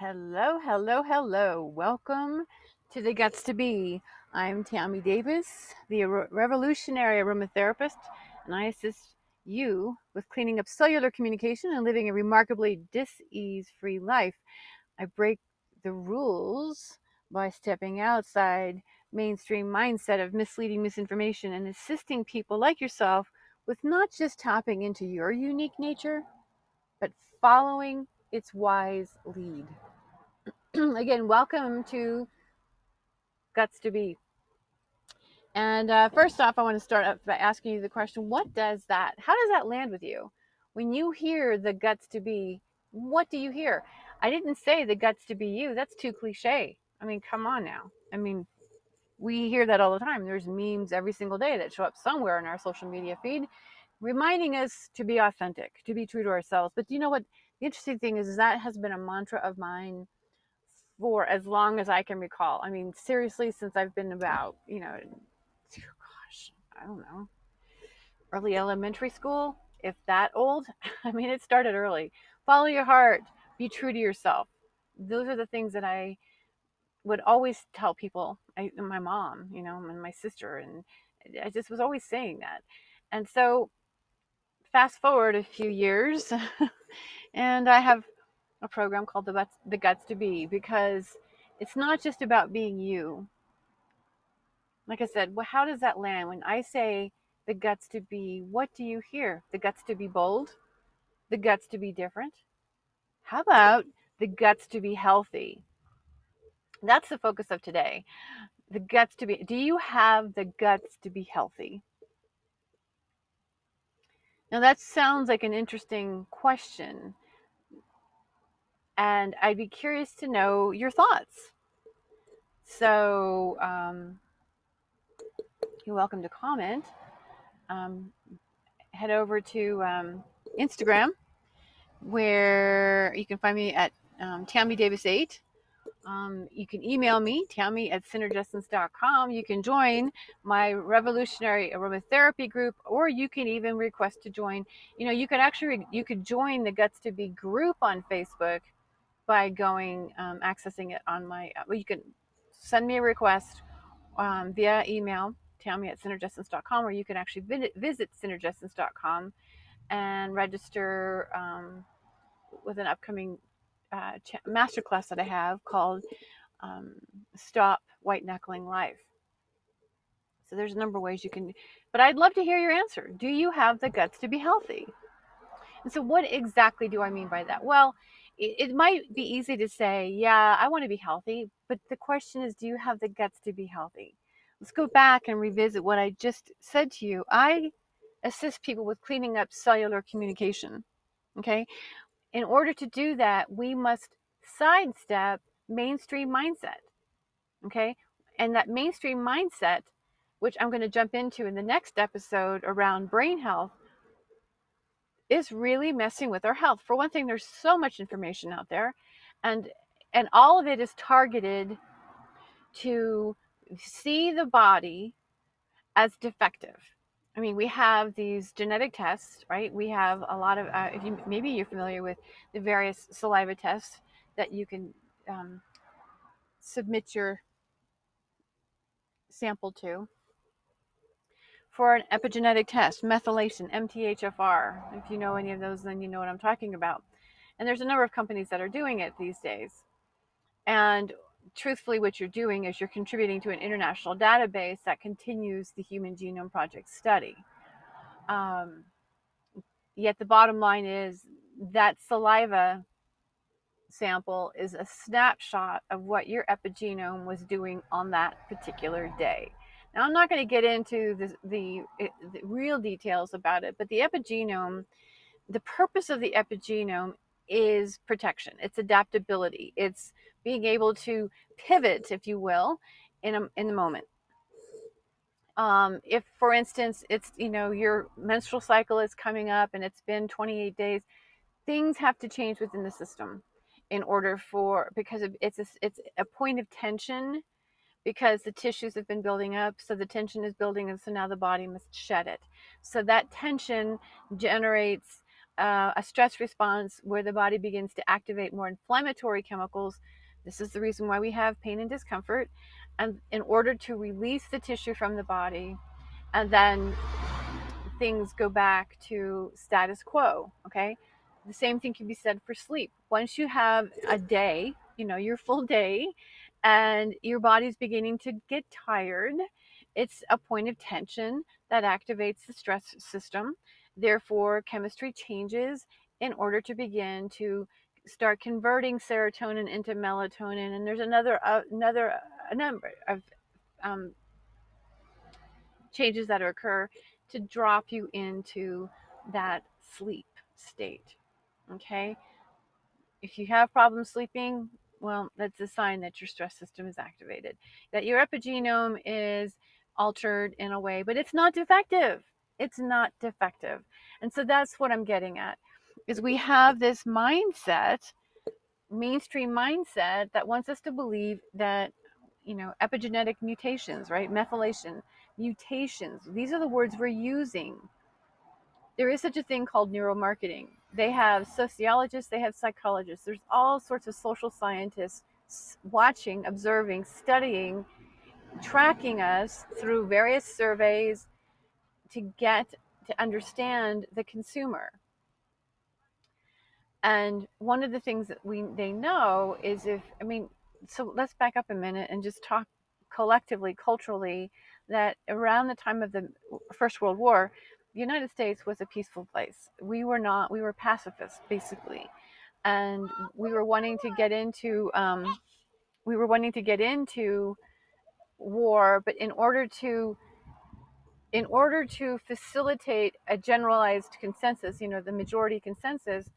Hello, hello, hello. Welcome to the Guts to Be. I'm Tammy Davis, the revolutionary aromatherapist, and I assist you with cleaning up cellular communication and living a remarkably dis-ease free life. I break the rules by stepping outside mainstream mindset of misleading misinformation and assisting people like yourself with not just tapping into your unique nature, but following its wise lead. Again, welcome to Guts to Be. And uh, first off, I want to start up by asking you the question what does that, how does that land with you? When you hear the guts to be, what do you hear? I didn't say the guts to be you. That's too cliche. I mean, come on now. I mean, we hear that all the time. There's memes every single day that show up somewhere in our social media feed reminding us to be authentic, to be true to ourselves. But do you know what? The interesting thing is, is that has been a mantra of mine for as long as I can recall. I mean, seriously, since I've been about, you know, gosh, I don't know, early elementary school, if that old. I mean, it started early. Follow your heart, be true to yourself. Those are the things that I would always tell people. I, my mom, you know, and my sister, and I just was always saying that. And so, fast forward a few years, and I have a program called the guts, the guts to be because it's not just about being you. Like i said well how does that land? When i say the guts to be what do you hear? The guts to be bold? The guts to be different? How about the guts to be healthy? That's the focus of today. The guts to be do you have the guts to be healthy? Now that sounds like an interesting question and I'd be curious to know your thoughts. So um, you're welcome to comment. Um, head over to um, Instagram where you can find me at um, Tammy Davis 8. Um, you can email me, tammy at synergessence.com. You can join my revolutionary aromatherapy group, or you can even request to join. You know, you could actually, you could join the Guts to Be group on Facebook by going um, accessing it on my uh, well you can send me a request um, via email tammy at synergessence.com or you can actually visit, visit synergessence.com and register um, with an upcoming uh, ch- masterclass that i have called um, stop white knuckling life. So there's a number of ways you can but i'd love to hear your answer. Do you have the guts to be healthy? And so what exactly do i mean by that? Well it, it might be easy to say, yeah, I want to be healthy, but the question is, do you have the guts to be healthy? Let's go back and revisit what I just said to you. I assist people with cleaning up cellular communication. Okay. In order to do that, we must sidestep mainstream mindset. Okay. And that mainstream mindset, which I'm going to jump into in the next episode around brain health, is really messing with our health. For one thing, there's so much information out there, and and all of it is targeted to see the body as defective. I mean, we have these genetic tests, right? We have a lot of. Uh, if you maybe you're familiar with the various saliva tests that you can um, submit your sample to for an epigenetic test, methylation, MTHFR. If you know any of those, then you know what I'm talking about. And there's a number of companies that are doing it these days. And truthfully, what you're doing is you're contributing to an international database that continues the Human Genome Project study. Um, yet the bottom line is that saliva sample is a snapshot of what your epigenome was doing on that particular day. Now, I'm not going to get into the, the, the real details about it, but the epigenome, the purpose of the epigenome is protection, it's adaptability, it's being able to pivot, if you will, in a, in the moment. Um, if, for instance, it's you know your menstrual cycle is coming up and it's been 28 days, things have to change within the system in order for because it's a, it's a point of tension because the tissues have been building up. So the tension is building, and so now the body must shed it. So that tension generates uh, a stress response where the body begins to activate more inflammatory chemicals. This is the reason why we have pain and discomfort. And in order to release the tissue from the body, and then things go back to status quo. Okay. The same thing can be said for sleep. Once you have a day, you know, your full day, and your body's beginning to get tired, it's a point of tension that activates the stress system. Therefore, chemistry changes in order to begin to start converting serotonin into melatonin. And there's another uh, another a number of um, changes that occur to drop you into that sleep state. Okay. If you have problems sleeping, well, that's a sign that your stress system is activated, that your epigenome is altered in a way, but it's not defective. It's not defective. And so that's what I'm getting at is we have this mindset, mainstream mindset that wants us to believe that, you know, epigenetic mutations, right? Methylation, mutations. These are the words we're using. There is such a thing called neuromarketing. They have sociologists, they have psychologists, there's all sorts of social scientists watching, observing, studying, tracking us through various surveys to get to understand the consumer. And one of the things that we they know is if I mean, so let's back up a minute and just talk collectively, culturally, that around the time of the First World War, the United States was a peaceful place. We were not, we were pacifists, basically. And we were wanting to get into, um, we were wanting to get into war, but in order to, in order to facilitate a generalized consensus, you know, the majority consensus,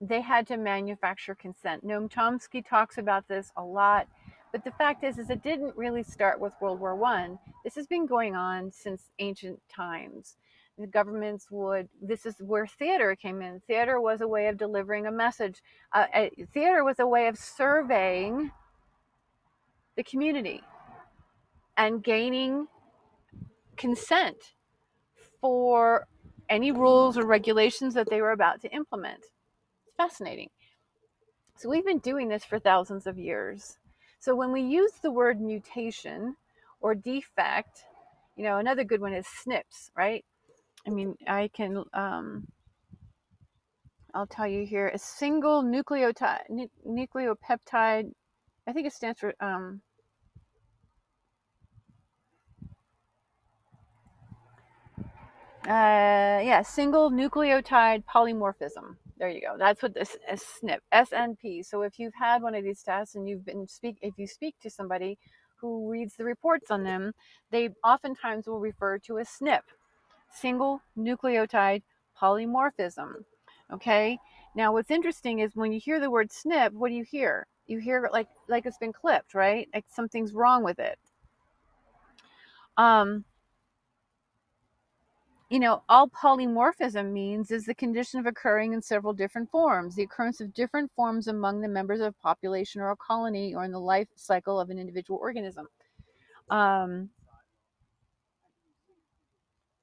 they had to manufacture consent. Noam Chomsky talks about this a lot but the fact is, is it didn't really start with World War One. This has been going on since ancient times. The governments would. This is where theater came in. Theater was a way of delivering a message. Uh, theater was a way of surveying the community and gaining consent for any rules or regulations that they were about to implement. It's fascinating. So we've been doing this for thousands of years. So when we use the word mutation or defect, you know, another good one is SNPs, right? I mean, I can, um, I'll tell you here, a single nucleotide, nucleopeptide, I think it stands for, um, uh, yeah, single nucleotide polymorphism. There you go. That's what this is SNP, SNP. So if you've had one of these tests and you've been speak, if you speak to somebody who reads the reports on them, they oftentimes will refer to a SNP, single nucleotide polymorphism. Okay. Now, what's interesting is when you hear the word SNP, what do you hear? You hear like like it's been clipped, right? Like something's wrong with it. Um, you know, all polymorphism means is the condition of occurring in several different forms, the occurrence of different forms among the members of a population or a colony or in the life cycle of an individual organism. Um,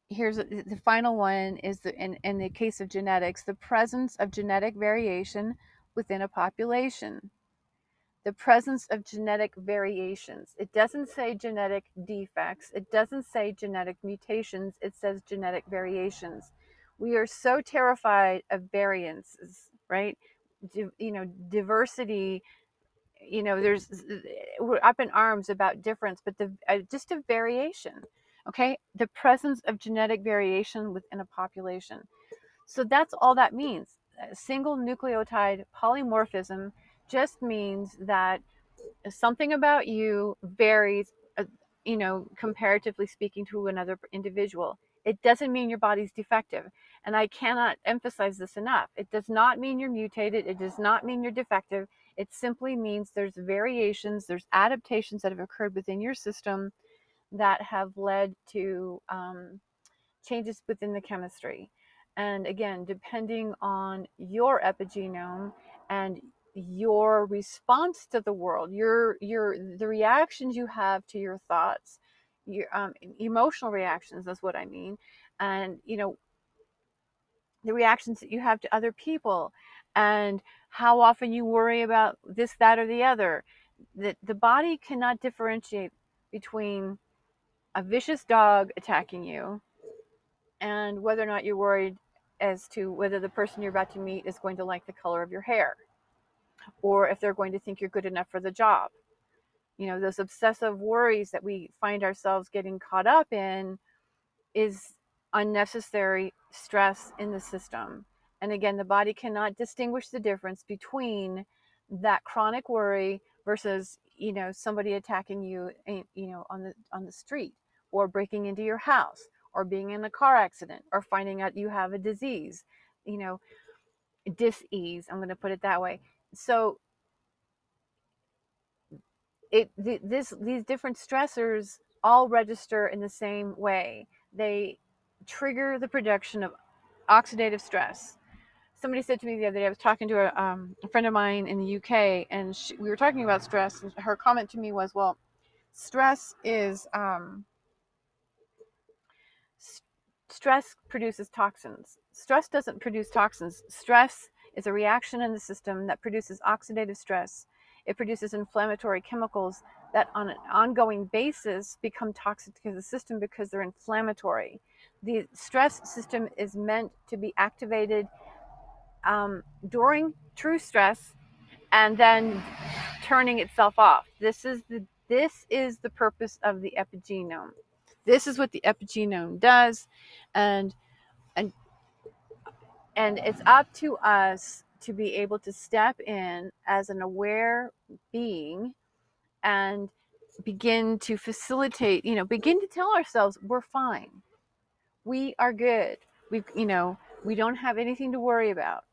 here's the final one is the, in, in the case of genetics, the presence of genetic variation within a population the presence of genetic variations. It doesn't say genetic defects, it doesn't say genetic mutations, it says genetic variations. We are so terrified of variances, right? you know, diversity. You know, there's we're up in arms about difference, but the uh, just a variation, okay? The presence of genetic variation within a population. So that's all that means. A single nucleotide polymorphism just means that something about you varies, uh, you know, comparatively speaking to another individual. It doesn't mean your body's defective. And I cannot emphasize this enough. It does not mean you're mutated. It does not mean you're defective. It simply means there's variations, there's adaptations that have occurred within your system that have led to um, changes within the chemistry. And again, depending on your epigenome and your response to the world, your your the reactions you have to your thoughts, your um, emotional reactions. That's what I mean. And you know, the reactions that you have to other people and how often you worry about this, that, or the other. That the body cannot differentiate between a vicious dog attacking you and whether or not you're worried as to whether the person you're about to meet is going to like the color of your hair or if they're going to think you're good enough for the job. You know, those obsessive worries that we find ourselves getting caught up in is unnecessary stress in the system. And again, the body cannot distinguish the difference between that chronic worry versus, you know, somebody attacking you, eh, you know, on the on the street or breaking into your house or being in a car accident or finding out you have a disease, you know, dis-ease, I'm going to put it that way. So it this these different stressors all register in the same way. They trigger the production of oxidative stress. Somebody said to me the other day, I was talking to a, um, a friend of mine in the UK, and she, we were talking about stress. And her comment to me was, "Well, stress is um, st- stress produces toxins. Stress doesn't produce toxins. Stress is a reaction in the system that produces oxidative stress. It produces inflammatory chemicals that, on an ongoing basis, become toxic to the system because they're inflammatory." the stress system is meant to be activated um, during true stress and then turning itself off. This is the this is the purpose of the epigenome. This is what the epigenome does, and and it's up to us to be able to step in as an aware being and begin to facilitate. You know, begin to tell ourselves we're fine we are good. We've, you know, we don't have anything to worry about.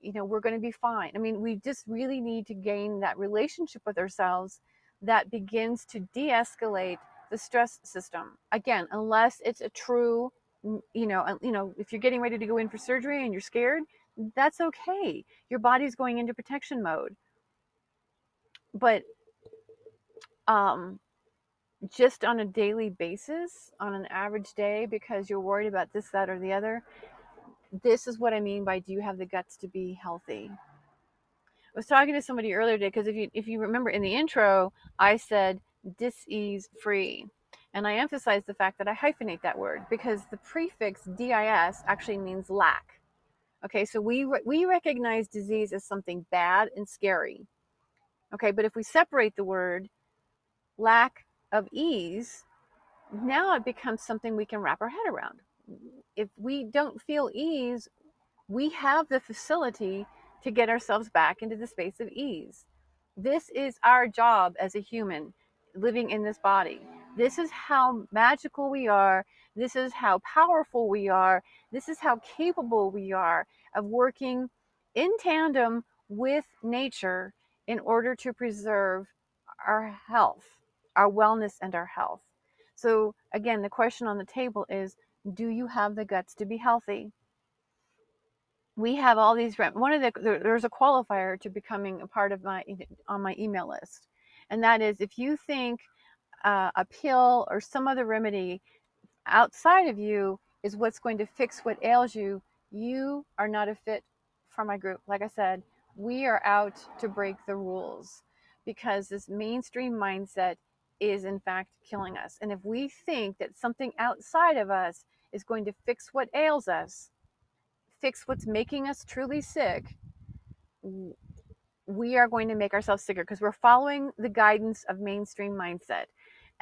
You know, we're going to be fine. I mean, we just really need to gain that relationship with ourselves that begins to de escalate the stress system. Again, unless it's a true, you know, you know, if you're getting ready to go in for surgery and you're scared, that's okay. Your body's going into protection mode. But um, just on a daily basis, on an average day, because you're worried about this, that, or the other, this is what I mean by do you have the guts to be healthy? I was talking to somebody earlier today because if you if you remember in the intro, I said dis-ease free. And I emphasize the fact that I hyphenate that word because the prefix DIS actually means lack. Okay, so we we recognize disease as something bad and scary. Okay, but if we separate the word lack of ease, now it becomes something we can wrap our head around. If we don't feel ease, we have the facility to get ourselves back into the space of ease. This is our job as a human living in this body. This is how magical we are. This is how powerful we are. This is how capable we are of working in tandem with nature in order to preserve our health our wellness and our health. So, again, the question on the table is do you have the guts to be healthy? We have all these, one of the, there's a qualifier to becoming a part of my, on my email list. And that is if you think uh, a pill or some other remedy outside of you is what's going to fix what ails you, you are not a fit for my group. Like I said, we are out to break the rules because this mainstream mindset is in fact killing us. And if we think that something outside of us is going to fix what ails us, fix what's making us truly sick, we are going to make ourselves sicker because we're following the guidance of mainstream mindset.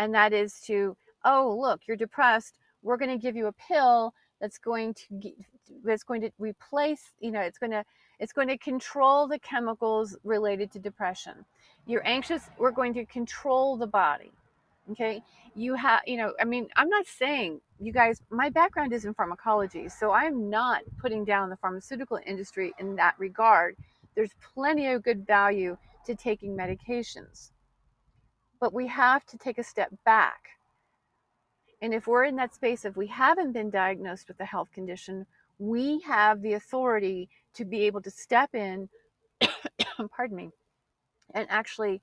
And that is to, oh, look, you're depressed. We're going to give you a pill that's going to that's going to replace, you know, it's going to it's going to control the chemicals related to depression. You're anxious, we're going to control the body. Okay. You have, you know, I mean, I'm not saying you guys, my background is in pharmacology, so I'm not putting down the pharmaceutical industry in that regard. There's plenty of good value to taking medications. But we have to take a step back. And if we're in that space, if we haven't been diagnosed with a health condition, we have the authority to be able to step in, pardon me, and actually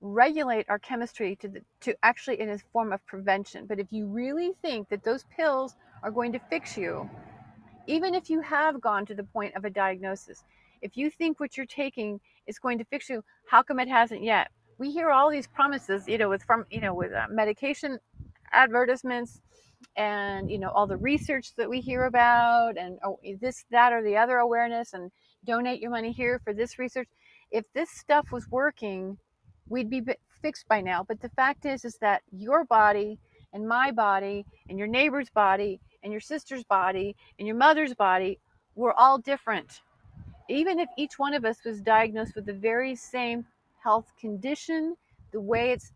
regulate our chemistry to the, to actually in a form of prevention. But if you really think that those pills are going to fix you, even if you have gone to the point of a diagnosis, if you think what you're taking is going to fix you, how come it hasn't yet? We hear all these promises, you know, with from you know with uh, medication advertisements and you know all the research that we hear about and oh, this that or the other awareness and donate your money here for this research. If this stuff was working we'd be fixed by now. But the fact is is that your body and my body and your neighbor's body and your sister's body and your mother's body we're all different. Even if each one of us was diagnosed with the very same health condition the way it's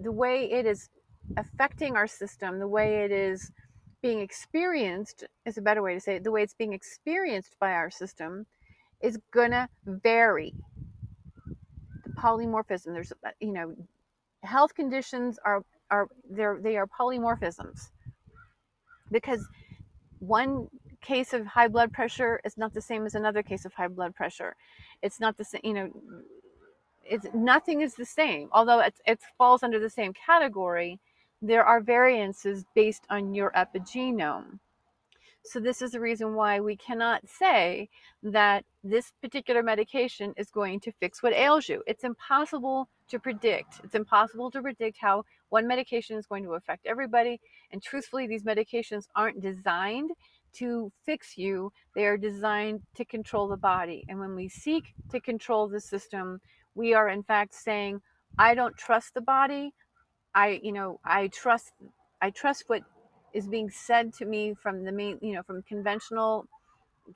the way it is affecting our system, the way it is being experienced is a better way to say it, the way it's being experienced by our system is gonna vary. The polymorphism, there's you know, health conditions are are they're they are polymorphisms because one case of high blood pressure is not the same as another case of high blood pressure. It's not the same, you know, it's nothing is the same. Although it it falls under the same category, there are variances based on your epigenome. So this is the reason why we cannot say that this particular medication is going to fix what ails you. It's impossible to predict. It's impossible to predict how one medication is going to affect everybody. And truthfully, these medications aren't designed to fix you. They are designed to control the body. And when we seek to control the system, we are in fact saying, I don't trust the body. I, you know, I trust, I trust what is being said to me from the main, you know, from conventional,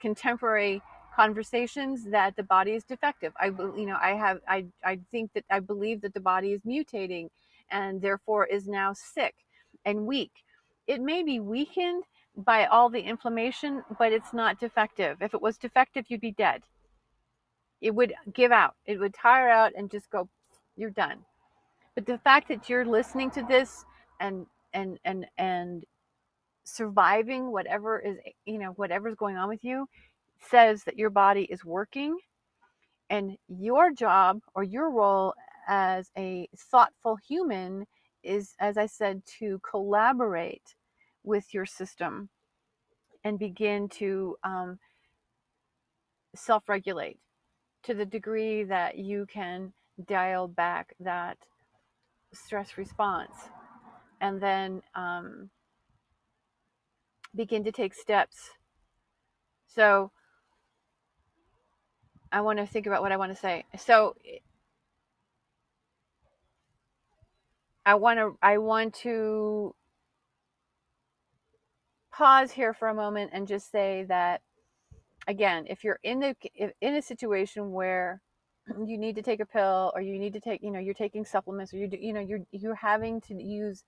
contemporary conversations that the body is defective. I, you know, I have, I, I think that I believe that the body is mutating and therefore is now sick and weak. It may be weakened by all the inflammation, but it's not defective. If it was defective, you'd be dead it would give out. It would tire out and just go, you're done. But the fact that you're listening to this and and and and surviving whatever is you know whatever's going on with you says that your body is working and your job or your role as a thoughtful human is as i said to collaborate with your system and begin to um, self-regulate to the degree that you can dial back that stress response and then um, begin to take steps. So I want to think about what I want to say. So I want to I want to pause here for a moment and just say that again, if you're in the in a situation where you need to take a pill or you need to take, you know, you're taking supplements or you do, you know, you're you're having to use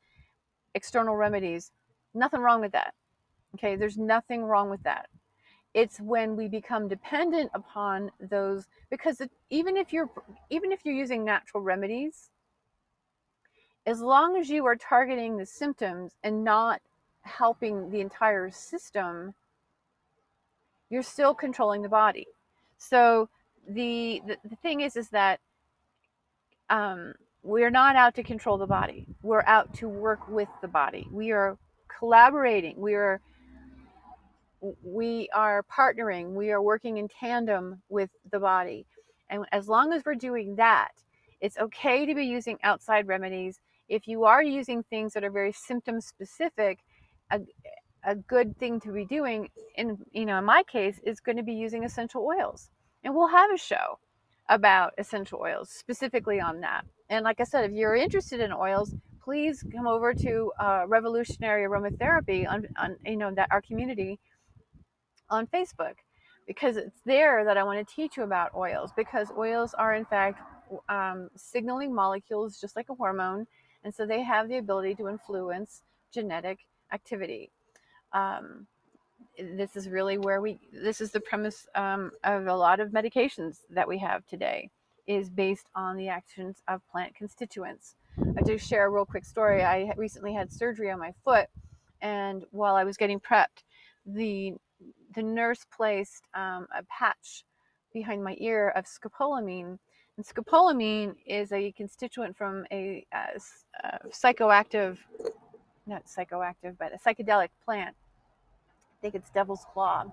external remedies, nothing wrong with that. Okay, there's nothing wrong with that. It's when we become dependent upon those because it, even if you're even if you're using natural remedies, as long as you are targeting the symptoms and not helping the entire system, you're still controlling the body. So the the, the thing is is that um, we're not out to control the body. We're out to work with the body. We are collaborating. We are we are partnering. We are working in tandem with the body. And as long as we're doing that, it's okay to be using outside remedies. If you are using things that are very symptom specific, a good thing to be doing in you know in my case is going to be using essential oils. And we'll have a show about essential oils specifically on that. And like i said if you're interested in oils please come over to uh, revolutionary aromatherapy on, on you know that our community on facebook because it's there that i want to teach you about oils because oils are in fact um, signaling molecules just like a hormone. And so they have the ability to influence genetic activity. Um, this is really where we this is the premise um, of a lot of medications that we have today is based on the actions of plant constituents. I do share a real quick story. I recently had surgery on my foot and while i was getting prepped the the nurse placed um, a patch behind my ear of scopolamine. And scopolamine is a constituent from a, a, a psychoactive not psychoactive but a psychedelic plant I think it's devil's claw.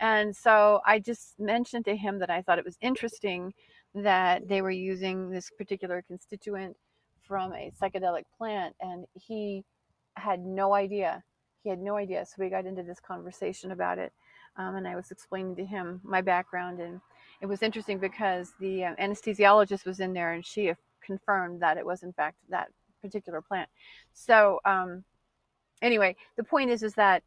And so I just mentioned to him that I thought it was interesting that they were using this particular constituent from a psychedelic plant, and he had no idea. He had no idea. So we got into this conversation about it, um, and I was explaining to him my background, and it was interesting because the uh, anesthesiologist was in there, and she confirmed that it was in fact that particular plant. So um, anyway, the point is is that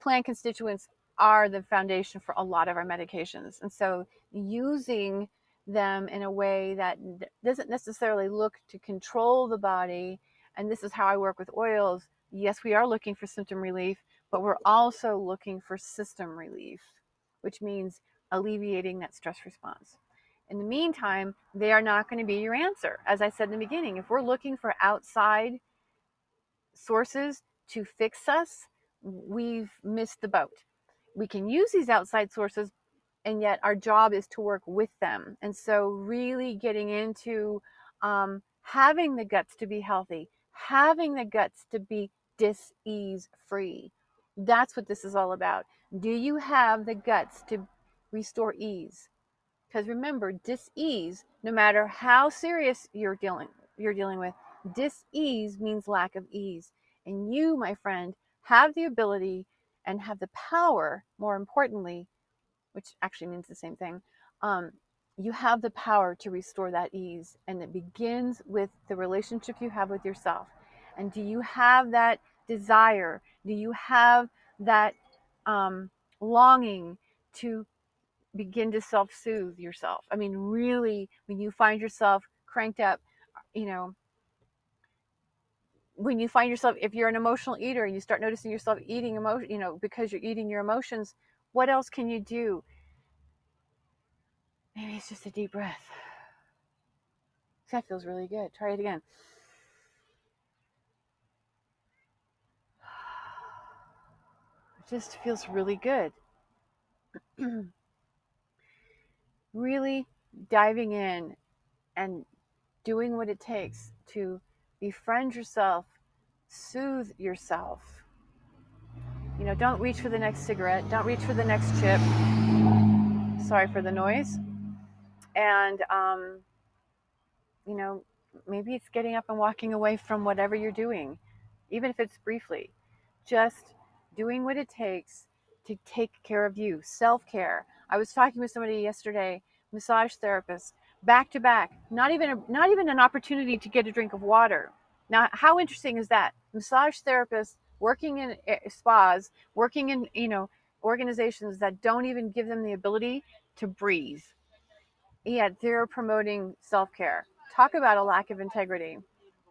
plant constituents are the foundation for a lot of our medications, and so using them in a way that doesn't necessarily look to control the body. And this is how I work with oils. Yes, we are looking for symptom relief, but we're also looking for system relief, which means alleviating that stress response. In the meantime, they are not going to be your answer. As I said in the beginning, if we're looking for outside sources to fix us, we've missed the boat. We can use these outside sources, and yet our job is to work with them. And so, really getting into um, having the guts to be healthy, having the guts to be dis-ease free. That's what this is all about. Do you have the guts to restore ease? Because remember, dis-ease, no matter how serious you're dealing you're dealing with, dis-ease means lack of ease. And you, my friend, have the ability and have the power, more importantly, which actually means the same thing, um, you have the power to restore that ease. And it begins with the relationship you have with yourself. And do you have that desire? Do you have that um, longing to begin to self soothe yourself? I mean, really, when you find yourself cranked up, you know, when you find yourself, if you're an emotional eater and you start noticing yourself eating emotion, you know, because you're eating your emotions, what else can you do? Maybe it's just a deep breath. That feels really good. Try it again. It just feels really good. really diving in and doing what it takes to befriend yourself, soothe yourself. You know, don't reach for the next cigarette, don't reach for the next chip. Sorry for the noise. And, um, you know, maybe it's getting up and walking away from whatever you're doing, even if it's briefly. Just doing what it takes to take care of you, self care. I was talking with somebody yesterday, massage therapist, back to back, not even a, not even an opportunity to get a drink of water. Now, how interesting is that? Massage therapists working in eh, spas, working in you know organizations that don't even give them the ability to breathe. Yet they're promoting self care. Talk about a lack of integrity.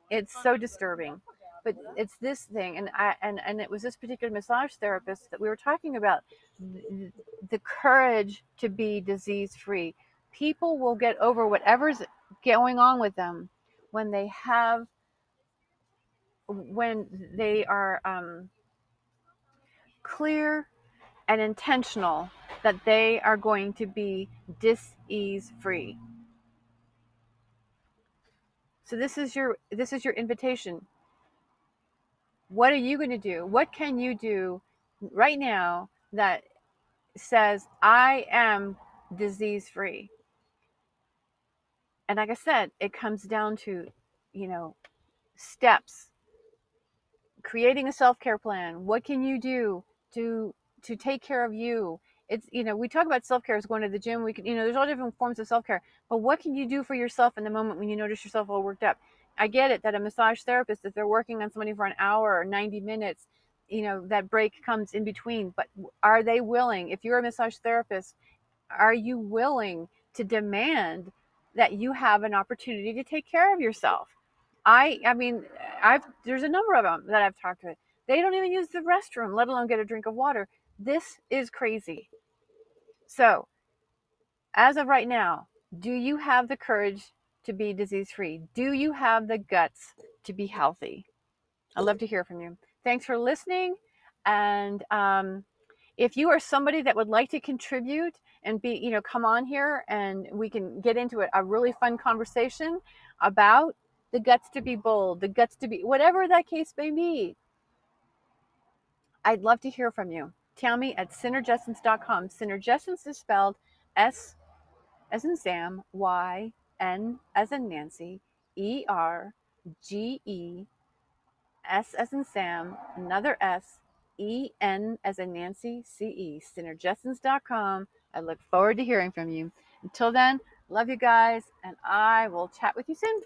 It's so disturbing but it's this thing and i and and it was this particular massage therapist that we were talking about the, courage to be disease free people will get over whatever's going on with them when they have when they are um, clear and intentional that they are going to be dis-ease free so this is your this is your invitation what are you going to do? What can you do right now that says, I am disease free? And like I said, it comes down to, you know, steps, creating a self care plan. What can you do to to take care of you? It's you know we talk about self care as going to the gym. We can you know there's all different forms of self care, but what can you do for yourself in the moment when you notice yourself all worked up? I get it that a massage therapist, if they're working on somebody for an hour or 90 minutes, you know, that break comes in between. But are they willing, if you're a massage therapist, are you willing to demand that you have an opportunity to take care of yourself? I, I mean, I've, there's a number of them that I've talked to. They don't even use the restroom, let alone get a drink of water. This is crazy. So, as of right now, do you have the courage to be disease free? Do you have the guts to be healthy? I'd love to hear from you. Thanks for listening. And um, if you are somebody that would like to contribute and be, you know, come on here and we can get into a really fun conversation about the guts to be bold, the guts to be whatever that case may be. I'd love to hear from you. Tell me at synergessence.com. Synergessence is spelled S as in Sam, Y, N as in Nancy, E R G E, S as in Sam, another S, E N as in Nancy, C E, synergessence.com. I look forward to hearing from you. Until then, love you guys, and I will chat with you soon.